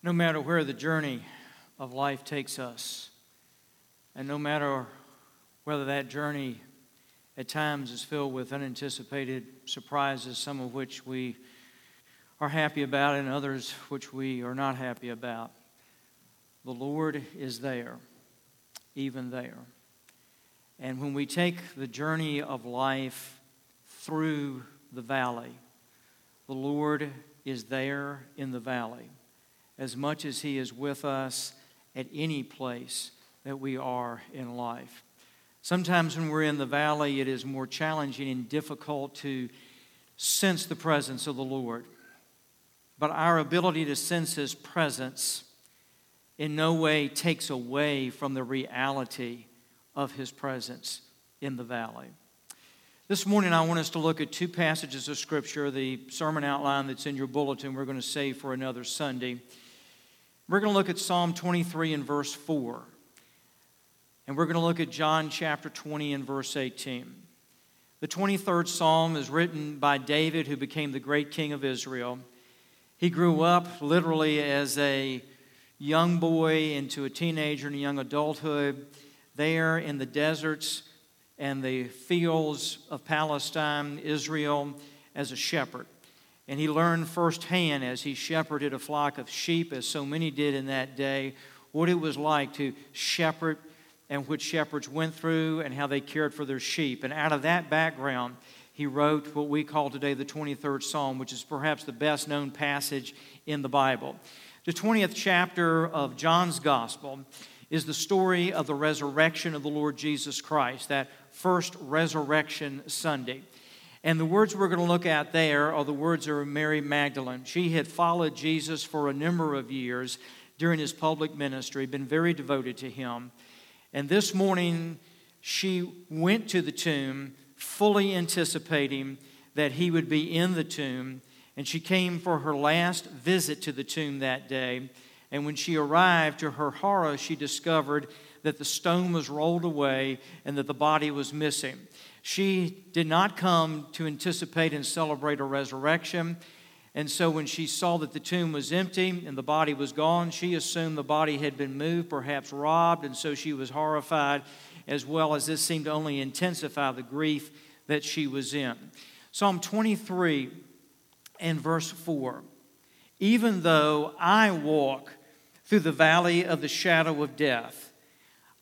No matter where the journey of life takes us, and no matter whether that journey at times is filled with unanticipated surprises, some of which we are happy about and others which we are not happy about, the Lord is there, even there. And when we take the journey of life through the valley, the Lord is there in the valley as much as He is with us at any place that we are in life. Sometimes when we're in the valley, it is more challenging and difficult to sense the presence of the Lord. But our ability to sense His presence in no way takes away from the reality of His presence in the valley. This morning, I want us to look at two passages of Scripture. The sermon outline that's in your bulletin, we're going to save for another Sunday. We're going to look at Psalm 23 and verse 4. And we're going to look at John chapter 20 and verse 18. The 23rd Psalm is written by David, who became the great king of Israel. He grew up literally as a young boy into a teenager and a young adulthood there in the deserts and the fields of Palestine, Israel, as a shepherd. And he learned firsthand as he shepherded a flock of sheep, as so many did in that day, what it was like to shepherd and what shepherds went through and how they cared for their sheep. And out of that background, he wrote what we call today the 23rd Psalm, which is perhaps the best known passage in the Bible. The 20th chapter of John's Gospel is the story of the resurrection of the Lord Jesus Christ, that first resurrection Sunday. And the words we're going to look at there are the words of Mary Magdalene. She had followed Jesus for a number of years during his public ministry, been very devoted to him. And this morning, she went to the tomb fully anticipating that he would be in the tomb. And she came for her last visit to the tomb that day. And when she arrived, to her horror, she discovered that the stone was rolled away and that the body was missing. She did not come to anticipate and celebrate a resurrection. And so when she saw that the tomb was empty and the body was gone, she assumed the body had been moved, perhaps robbed, and so she was horrified, as well as this seemed to only intensify the grief that she was in. Psalm 23 and verse 4 Even though I walk through the valley of the shadow of death,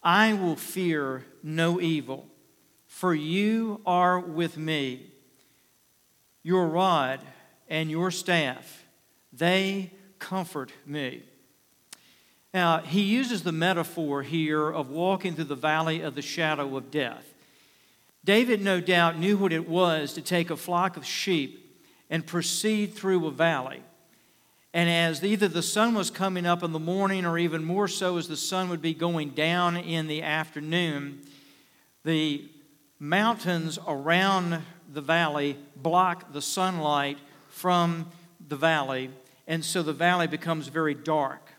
I will fear no evil for you are with me. Your rod and your staff, they comfort me. Now, he uses the metaphor here of walking through the valley of the shadow of death. David, no doubt, knew what it was to take a flock of sheep and proceed through a valley. And as either the sun was coming up in the morning, or even more so as the sun would be going down in the afternoon, the mountains around the valley block the sunlight from the valley, and so the valley becomes very dark.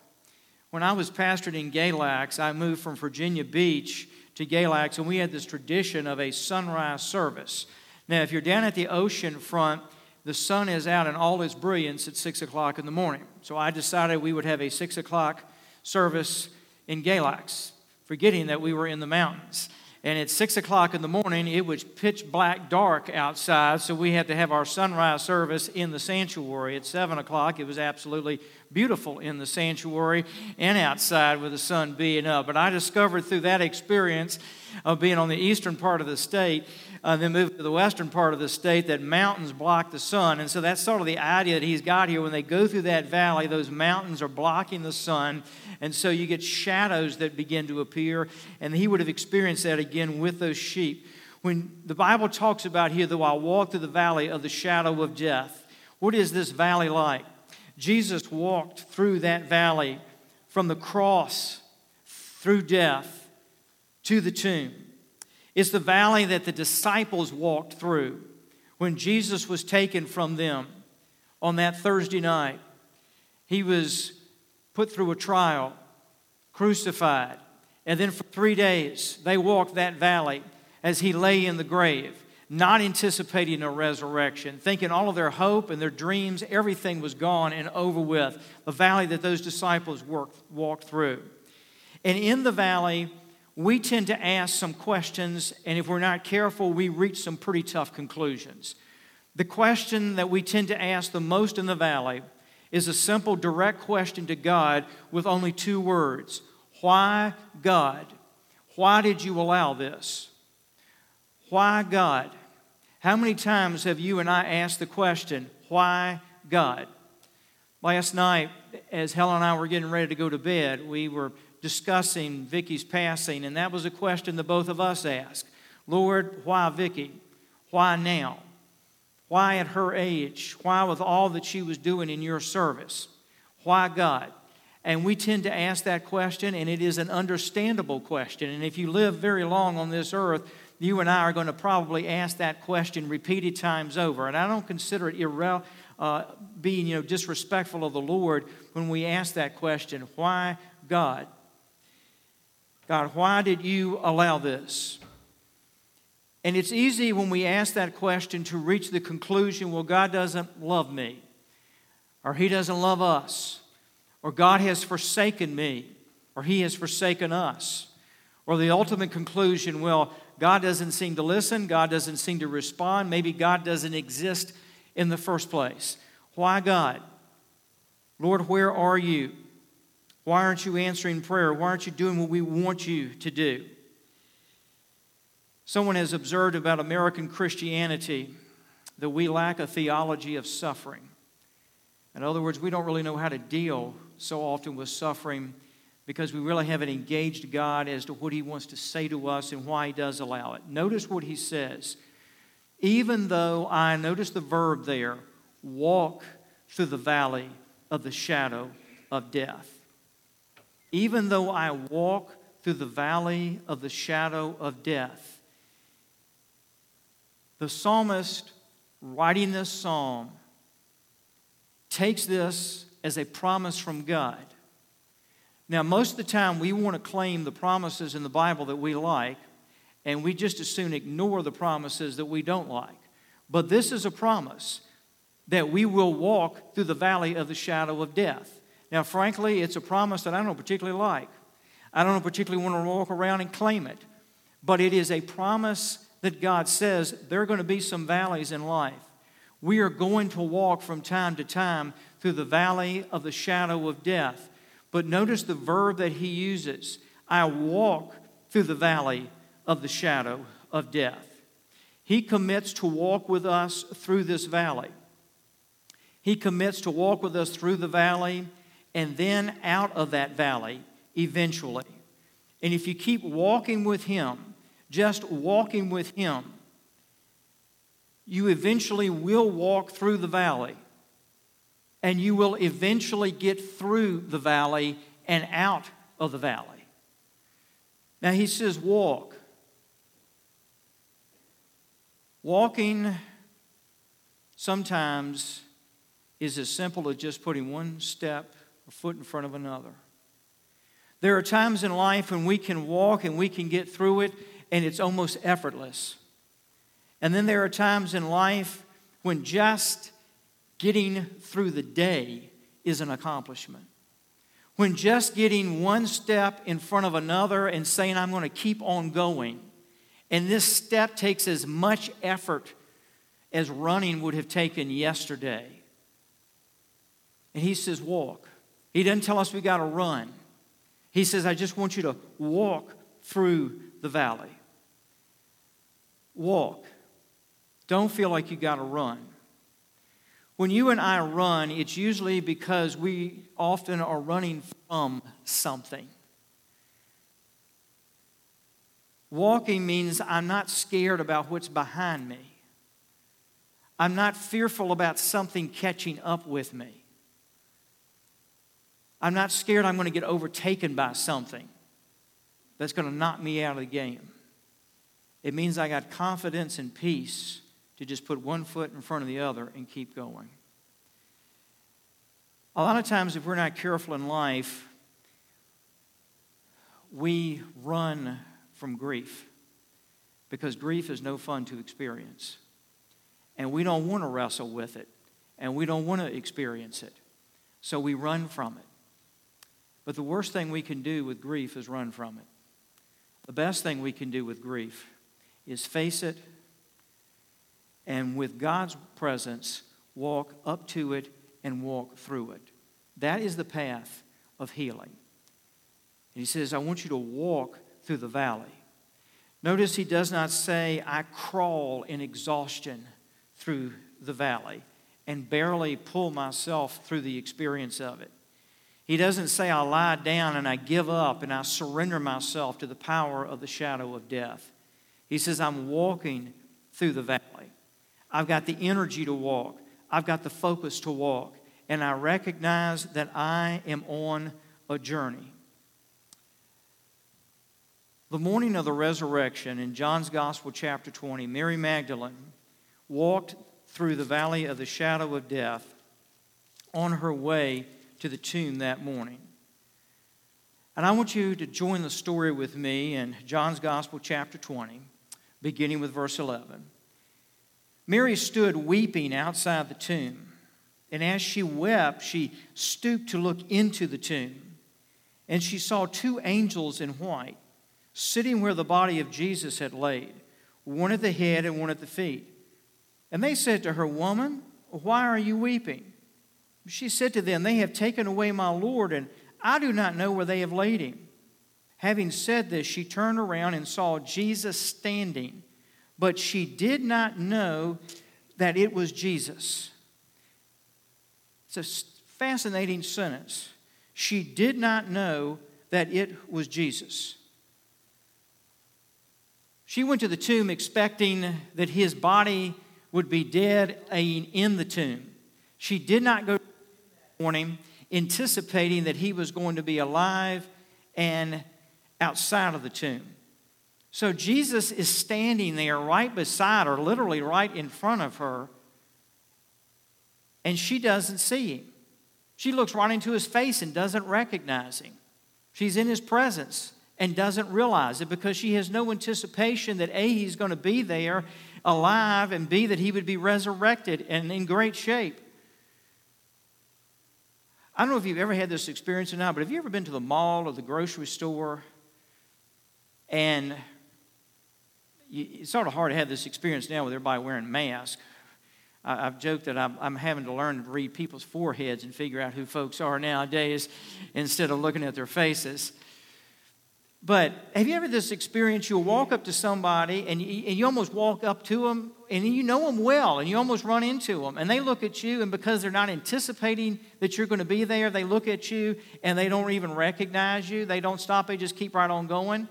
When I was pastored in Galax, I moved from Virginia Beach to Galax, and we had this tradition of a sunrise service. Now, if you're down at the ocean front, the sun is out in all its brilliance at 6 o'clock in the morning. So I decided we would have a 6 o'clock service in Galax, forgetting that we were in the mountains. And at six o'clock in the morning, it was pitch black dark outside, so we had to have our sunrise service in the sanctuary. At seven o'clock, it was absolutely beautiful in the sanctuary and outside with the sun being up. But I discovered through that experience of being on the eastern part of the state, uh, then moved to the western part of the state, that mountains block the sun. And so that's sort of the idea that he's got here. When they go through that valley, those mountains are blocking the sun. And so you get shadows that begin to appear. And he would have experienced that again with those sheep. When the Bible talks about here, though I walk through the valley of the shadow of death, what is this valley like? Jesus walked through that valley from the cross through death to the tomb. It's the valley that the disciples walked through when Jesus was taken from them on that Thursday night. He was put through a trial, crucified, and then for three days they walked that valley as he lay in the grave. not anticipating a resurrection, thinking all of their hope and their dreams, everything was gone and over with. The valley that those disciples worked, walked through. And in the valley, we tend to ask some questions, and if we're not careful, we reach some pretty tough conclusions. The question that we tend to ask the most in the valley is a simple, direct question to God with only two words Why God? Why did you allow this? Why God? How many times have you and I asked the question, Why God? Last night, as Helen and I were getting ready to go to bed, we were discussing Vicky's passing, and that was a question that both of us asked. Lord, why Vicky? Why now? Why at her age? Why with all that she was doing in your service? Why God? And we tend to ask that question, and it is an understandable question. And if you live very long on this earth, you and I are going to probably ask that question repeated times over. And I don't consider it irre- uh, being you know, disrespectful of the Lord when we ask that question why God? God, why did you allow this? And it's easy when we ask that question to reach the conclusion well, God doesn't love me, or He doesn't love us, or God has forsaken me, or He has forsaken us. Or the ultimate conclusion well, God doesn't seem to listen, God doesn't seem to respond, maybe God doesn't exist in the first place. Why God? Lord, where are you? Why aren't you answering prayer? Why aren't you doing what we want you to do? Someone has observed about American Christianity that we lack a theology of suffering. In other words, we don't really know how to deal so often with suffering because we really haven't engaged God as to what He wants to say to us and why He does allow it. Notice what He says. Even though I, notice the verb there, walk through the valley of the shadow of death. Even though I walk through the valley of the shadow of death. The psalmist writing this psalm takes this as a promise from God now, most of the time, we want to claim the promises in the Bible that we like, and we just as soon ignore the promises that we don't like. But this is a promise that we will walk through the valley of the shadow of death. Now, frankly, it's a promise that I don't particularly like. I don't particularly want to walk around and claim it. But it is a promise that God says there are going to be some valleys in life. We are going to walk from time to time through the valley of the shadow of death. But notice the verb that he uses I walk through the valley of the shadow of death. He commits to walk with us through this valley. He commits to walk with us through the valley and then out of that valley eventually. And if you keep walking with Him, just walking with Him, you eventually will walk through the valley and you will eventually get through the valley and out of the valley. Now he says, walk. Walking sometimes is as simple as just putting one step, a foot in front of another. There are times in life when we can walk and we can get through it and it's almost effortless. And then there are times in life when just getting through the day is an accomplishment. When just getting one step in front of another and saying, I'm going to keep on going, and this step takes as much effort as running would have taken yesterday. And he says, Walk. He doesn't tell us we got to run. He says, I just want you to walk through the valley. Walk. Don't feel like you got to run. When you and I run, it's usually because we often are running from something. Walking means I'm not scared about what's behind me. I'm not fearful about something catching up with me. I'm not scared I'm going to get overtaken by something that's going to knock me out of the game. It means I got confidence and peace to just put one foot in front of the other and keep going. A lot of times, if we're not careful in life, we run from grief. because grief is no fun to experience. And we don't want to wrestle with it, and we don't want to experience it. So we run from it. But the worst thing we can do with grief is run from it. The best thing we can do with grief is face it and, with God's presence, walk up to it and walk through it. That is the path of healing. And he says, I want you to walk through the valley. Notice he does not say, I crawl in exhaustion through the valley and barely pull myself through the experience of it. He doesn't say, I lie down and I give up and I surrender myself to the power of the shadow of death. He says, I'm walking through the valley. I've got the energy to walk, I've got the focus to walk, and I recognize that I am on a journey. The morning of the resurrection in John's Gospel, chapter 20, Mary Magdalene walked through the valley of the shadow of death on her way to the tomb that morning. And I want you to join the story with me in John's Gospel, chapter 20, beginning with verse 11. Mary stood weeping outside the tomb, and as she wept, she stooped to look into the tomb, and she saw two angels in white sitting where the body of Jesus had laid, one at the head and one at the feet. And they said to her, Woman, why are you weeping? She said to them, They have taken away my Lord, and I do not know where they have laid him. Having said this, she turned around and saw Jesus standing, but she did not know that it was Jesus. It's a fascinating sentence. She did not know that it was Jesus. She went to the tomb expecting that his body would be dead in the tomb. She did not go morning anticipating that he was going to be alive and outside of the tomb. So Jesus is standing there right beside her, literally right in front of her, and she doesn't see him. She looks right into his face and doesn't recognize him. She's in his presence and doesn't realize it because she has no anticipation that A, he's going to be there alive, and B, that he would be resurrected and in great shape. I don't know if you've ever had this experience or not, but have you ever been to the mall or the grocery store and you, it's sort of hard to have this experience now with everybody wearing masks. I, have joked that I'm, I'm having to learn to read people's foreheads and figure out who folks are nowadays instead of looking at their faces. But have you ever this experience? You'll walk up to somebody and you, and you almost walk up to them and you know them well and you almost run into them and they look at you and because they're not anticipating that you're going to be there, they look at you and they don't even recognize you. They don't stop, they just keep right on going.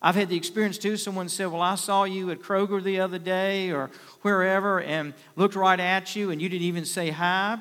I've had the experience too. Someone said, Well, I saw you at Kroger the other day or wherever and looked right at you and you didn't even say hi.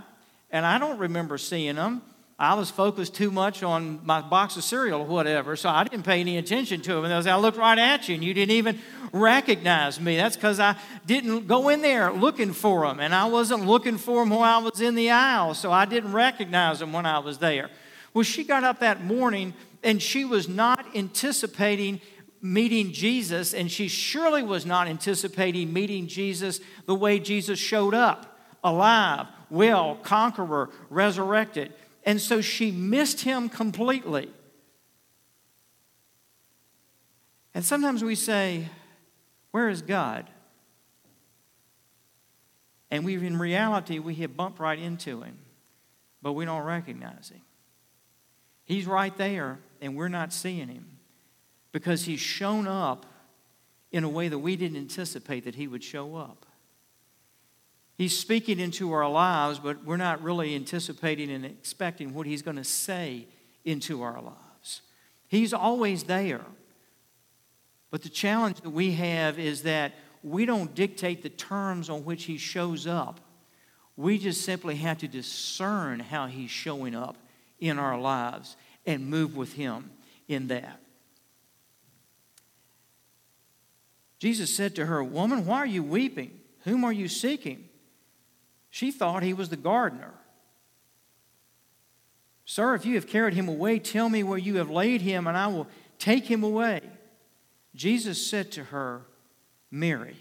And I don't remember seeing them. I was focused too much on my box of cereal or whatever, so I didn't pay any attention to him. And I looked right at you, and you didn't even recognize me. That's because I didn't go in there looking for him, and I wasn't looking for him while I was in the aisle, so I didn't recognize him when I was there. Well, she got up that morning, and she was not anticipating meeting Jesus, and she surely was not anticipating meeting Jesus the way Jesus showed up alive, well, conqueror, resurrected. And so she missed him completely. And sometimes we say, Where is God? And we, in reality, we have bumped right into him, but we don't recognize him. He's right there, and we're not seeing him because he's shown up in a way that we didn't anticipate that he would show up. He's speaking into our lives, but we're not really anticipating and expecting what He's going to say into our lives. He's always there. But the challenge that we have is that we don't dictate the terms on which He shows up. We just simply have to discern how He's showing up in our lives and move with Him in that. Jesus said to her, Woman, why are you weeping? Whom are you seeking? She thought he was the gardener. Sir, if you have carried him away, tell me where you have laid him, and I will take him away. Jesus said to her, Mary.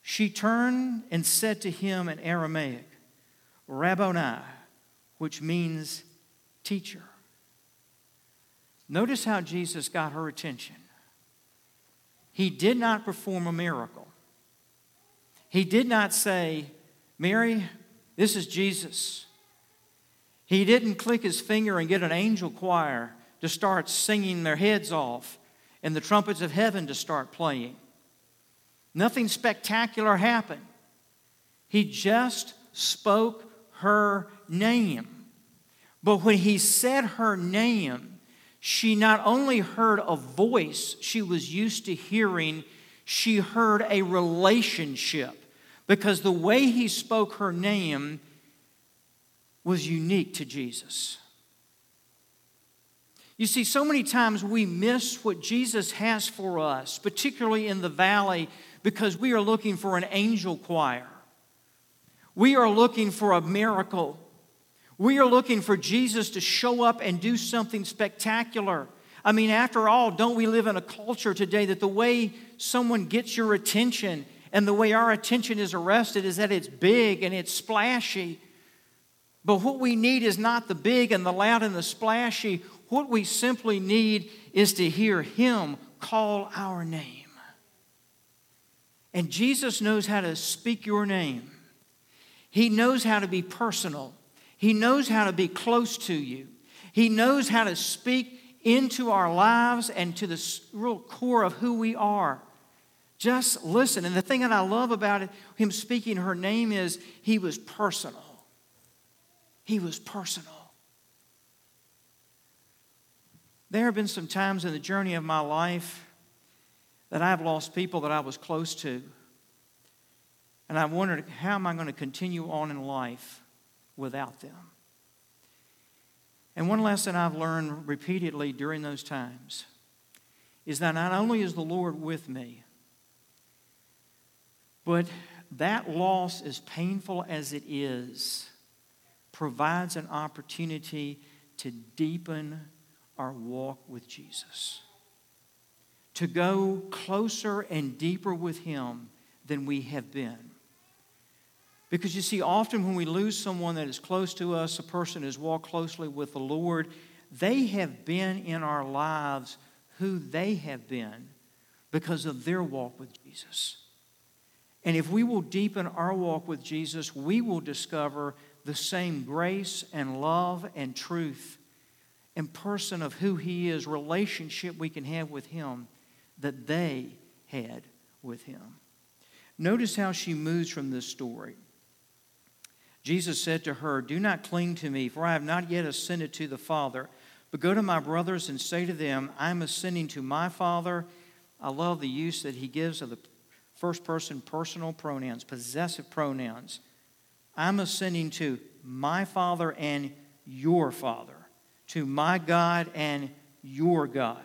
She turned and said to him in Aramaic, Rabboni, which means teacher. Notice how Jesus got her attention. He did not perform a miracle. He did not say, Mary, this is Jesus. He didn't click his finger and get an angel choir to start singing their heads off and the trumpets of heaven to start playing. Nothing spectacular happened. He just spoke her name. But when he said her name, she not only heard a voice she was used to hearing, she heard a relationship because the way he spoke her name was unique to Jesus. You see, so many times we miss what Jesus has for us, particularly in the valley, because we are looking for an angel choir. We are looking for a miracle. We are looking for Jesus to show up and do something spectacular. I mean, after all, don't we live in a culture today that the way someone gets your attention and the way our attention is arrested is that it's big and it's splashy? But what we need is not the big and the loud and the splashy. What we simply need is to hear Him call our name. And Jesus knows how to speak your name, He knows how to be personal, He knows how to be close to you, He knows how to speak into our lives and to the real core of who we are. Just listen. And the thing that I love about it, him speaking her name is he was personal. He was personal. There have been some times in the journey of my life that I've lost people that I was close to. And I wondered, how am I going to continue on in life without them? And one lesson I've learned repeatedly during those times is that not only is the Lord with me, but that loss, as painful as it is, provides an opportunity to deepen our walk with Jesus, to go closer and deeper with Him than we have been. Because you see, often when we lose someone that is close to us, a person has walked closely with the Lord, they have been in our lives who they have been because of their walk with Jesus. And if we will deepen our walk with Jesus, we will discover the same grace and love and truth and person of who He is, relationship we can have with Him that they had with Him. Notice how she moves from this story. Jesus said to her, Do not cling to me, for I have not yet ascended to the Father. But go to my brothers and say to them, I am ascending to my Father. I love the use that he gives of the first person personal pronouns, possessive pronouns. I'm ascending to my Father and your Father to my God and your God.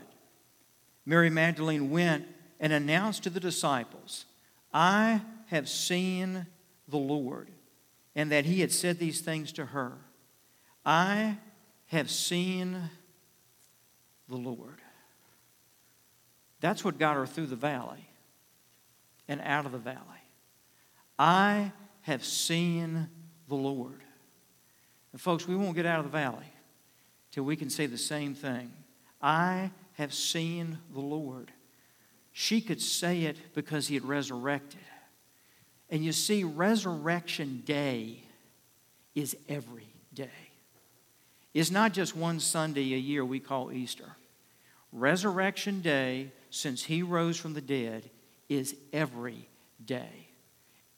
Mary Magdalene went and announced to the disciples, I have seen the Lord, and that he had said these things to her. I have seen the Lord. That's what got her through the valley and out of the valley. I have seen the Lord. And folks, we won't get out of the valley till we can say the same thing I have seen the Lord. She could say it because he had resurrected. And you see, Resurrection Day is every day. It's not just one Sunday a year we call Easter. Resurrection Day, since he rose from the dead, is every day.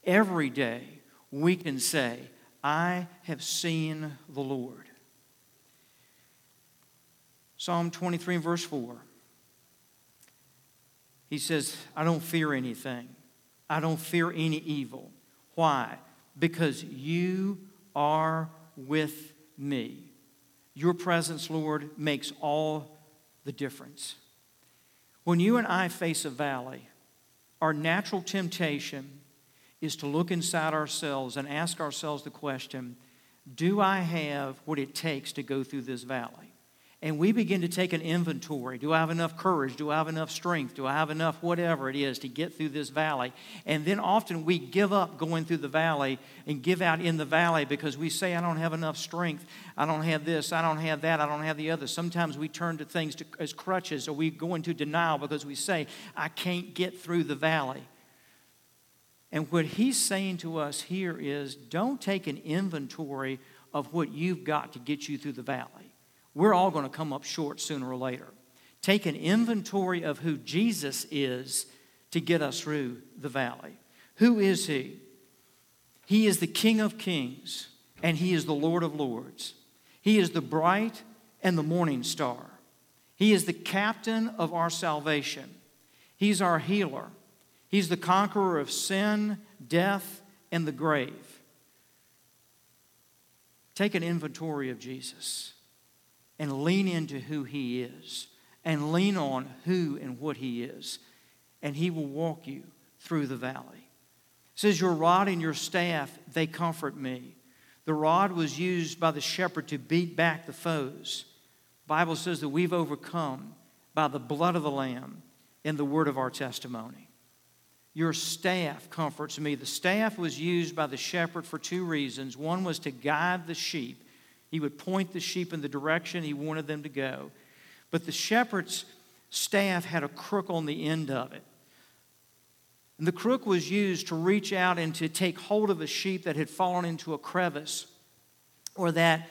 Every day we can say, I have seen the Lord. Psalm 23 and verse 4. He says, I don't fear anything. I don't fear any evil. Why? Because you are with me. Your presence, Lord, makes all the difference. When you and I face a valley, our natural temptation is to look inside ourselves and ask ourselves the question Do I have what it takes to go through this valley? And we begin to take an inventory. Do I have enough courage? Do I have enough strength? Do I have enough whatever it is to get through this valley? And then often we give up going through the valley and give out in the valley because we say, I don't have enough strength. I don't have this. I don't have that. I don't have the other. Sometimes we turn to things to, as crutches or we go into denial because we say, I can't get through the valley. And what he's saying to us here is don't take an inventory of what you've got to get you through the valley we're all going to come up short sooner or later. Take an inventory of who Jesus is to get us through the valley. Who is He? He is the King of kings and He is the Lord of lords. He is the bright and the morning star. He is the captain of our salvation. He's our healer. He's the conqueror of sin, death, and the grave. Take an inventory of Jesus and lean into who He is and lean on who and what He is, and He will walk you through the valley. It says, Your rod and your staff, they comfort me. The rod was used by the shepherd to beat back the foes. The Bible says that we've overcome by the blood of the Lamb and the word of our testimony. Your staff comforts me. The staff was used by the shepherd for two reasons. One was to guide the sheep he would point the sheep in the direction he wanted them to go. But the shepherd's staff had a crook on the end of it. And the crook was used to reach out and to take hold of a sheep that had fallen into a crevice or that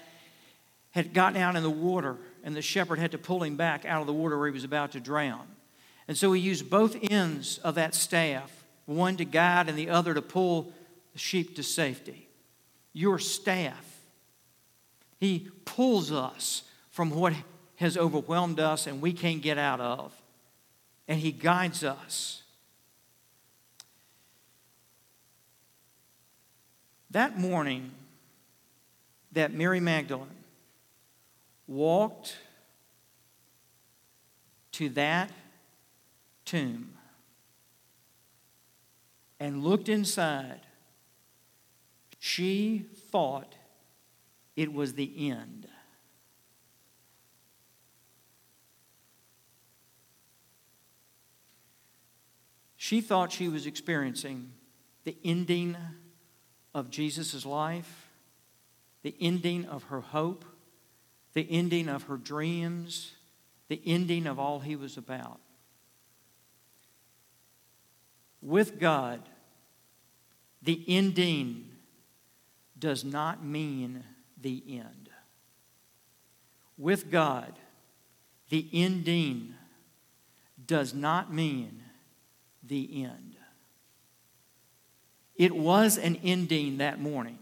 had gotten out in the water, and the shepherd had to pull him back out of the water where he was about to drown. And so he used both ends of that staff, one to guide and the other to pull the sheep to safety. Your staff he pulls us from what has overwhelmed us and we can't get out of, and He guides us. That morning, that Mary Magdalene walked to that tomb and looked inside, she thought it was the end. She thought she was experiencing the ending of Jesus' life, the ending of her hope, the ending of her dreams, the ending of all he was about. With God, the ending does not mean the end. With God, the ending does not mean the end. It was an ending that morning.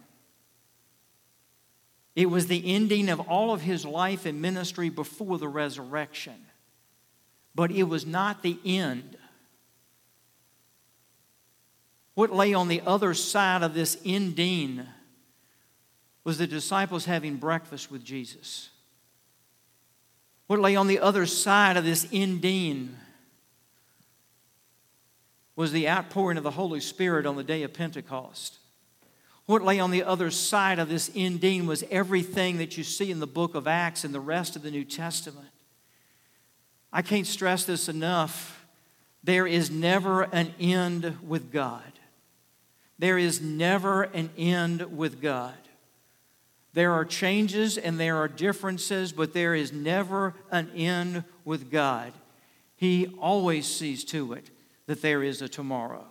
It was the ending of all of his life and ministry before the resurrection. But it was not the end. What lay on the other side of this ending was the disciples having breakfast with Jesus. What lay on the other side of this ending was the outpouring of the Holy Spirit on the day of Pentecost. What lay on the other side of this ending was everything that you see in the book of Acts and the rest of the New Testament. I can't stress this enough. There is never an end with God. There is never an end with God. There are changes and there are differences, but there is never an end with God. He always sees to it that there is a tomorrow.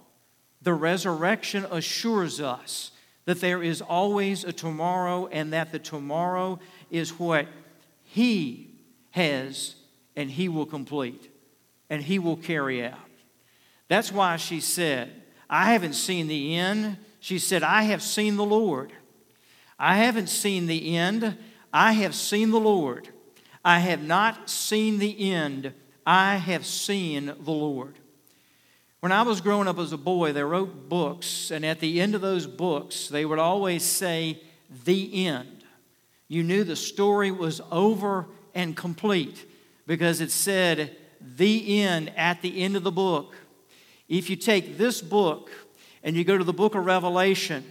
The resurrection assures us that there is always a tomorrow and that the tomorrow is what He has and He will complete and He will carry out. That's why she said, I haven't seen the end. She said, I have seen the Lord. I haven't seen the end. I have seen the Lord. I have not seen the end. I have seen the Lord. When I was growing up as a boy, they wrote books, and at the end of those books, they would always say, The end. You knew the story was over and complete because it said, The end at the end of the book. If you take this book and you go to the book of Revelation,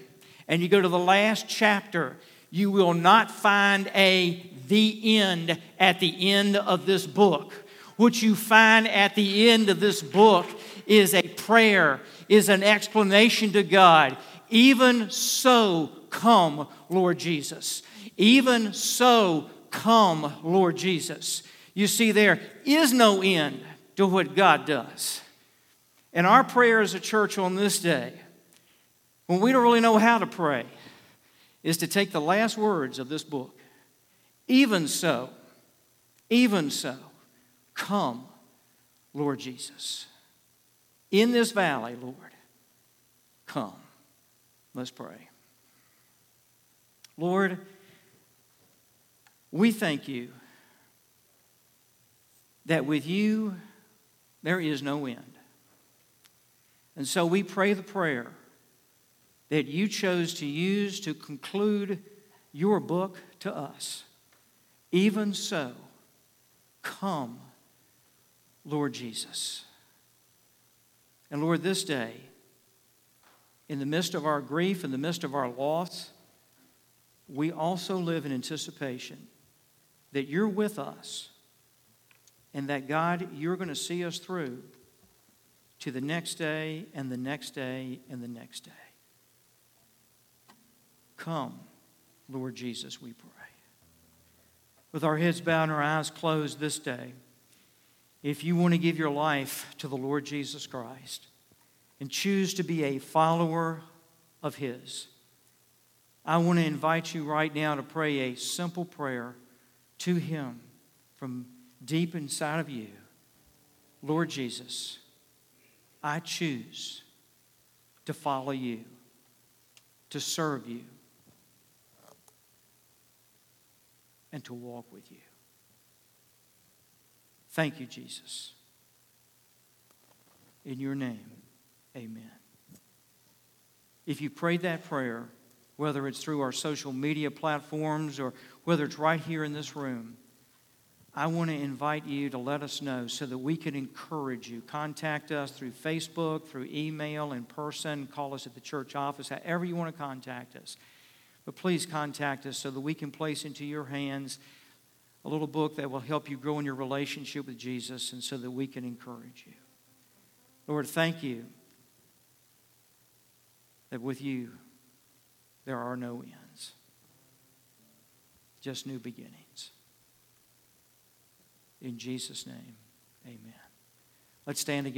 and you go to the last chapter, you will not find a the end at the end of this book. What you find at the end of this book is a prayer, is an explanation to God. Even so, come, Lord Jesus. Even so, come, Lord Jesus. You see, there is no end to what God does. And our prayer as a church on this day, when we don't really know how to pray, is to take the last words of this book. Even so, even so, come, Lord Jesus. In this valley, Lord, come. Let's pray. Lord, we thank you that with you there is no end. And so we pray the prayer that you chose to use to conclude your book to us. Even so, come, Lord Jesus. And Lord, this day, in the midst of our grief, in the midst of our loss, we also live in anticipation that you're with us and that, God, you're going to see us through to the next day and the next day and the next day. Come, Lord Jesus, we pray. With our heads bowed and our eyes closed this day, if you want to give your life to the Lord Jesus Christ and choose to be a follower of His, I want to invite you right now to pray a simple prayer to Him from deep inside of you. Lord Jesus, I choose to follow you, to serve you, and to walk with you. Thank you, Jesus. In your name, amen. If you prayed that prayer, whether it's through our social media platforms or whether it's right here in this room, I want to invite you to let us know so that we can encourage you. Contact us through Facebook, through email, in person, call us at the church office, however you want to contact us. But please contact us so that we can place into your hands a little book that will help you grow in your relationship with Jesus and so that we can encourage you. Lord, thank you that with you there are no ends, just new beginnings. In Jesus' name, amen. Let's stand again.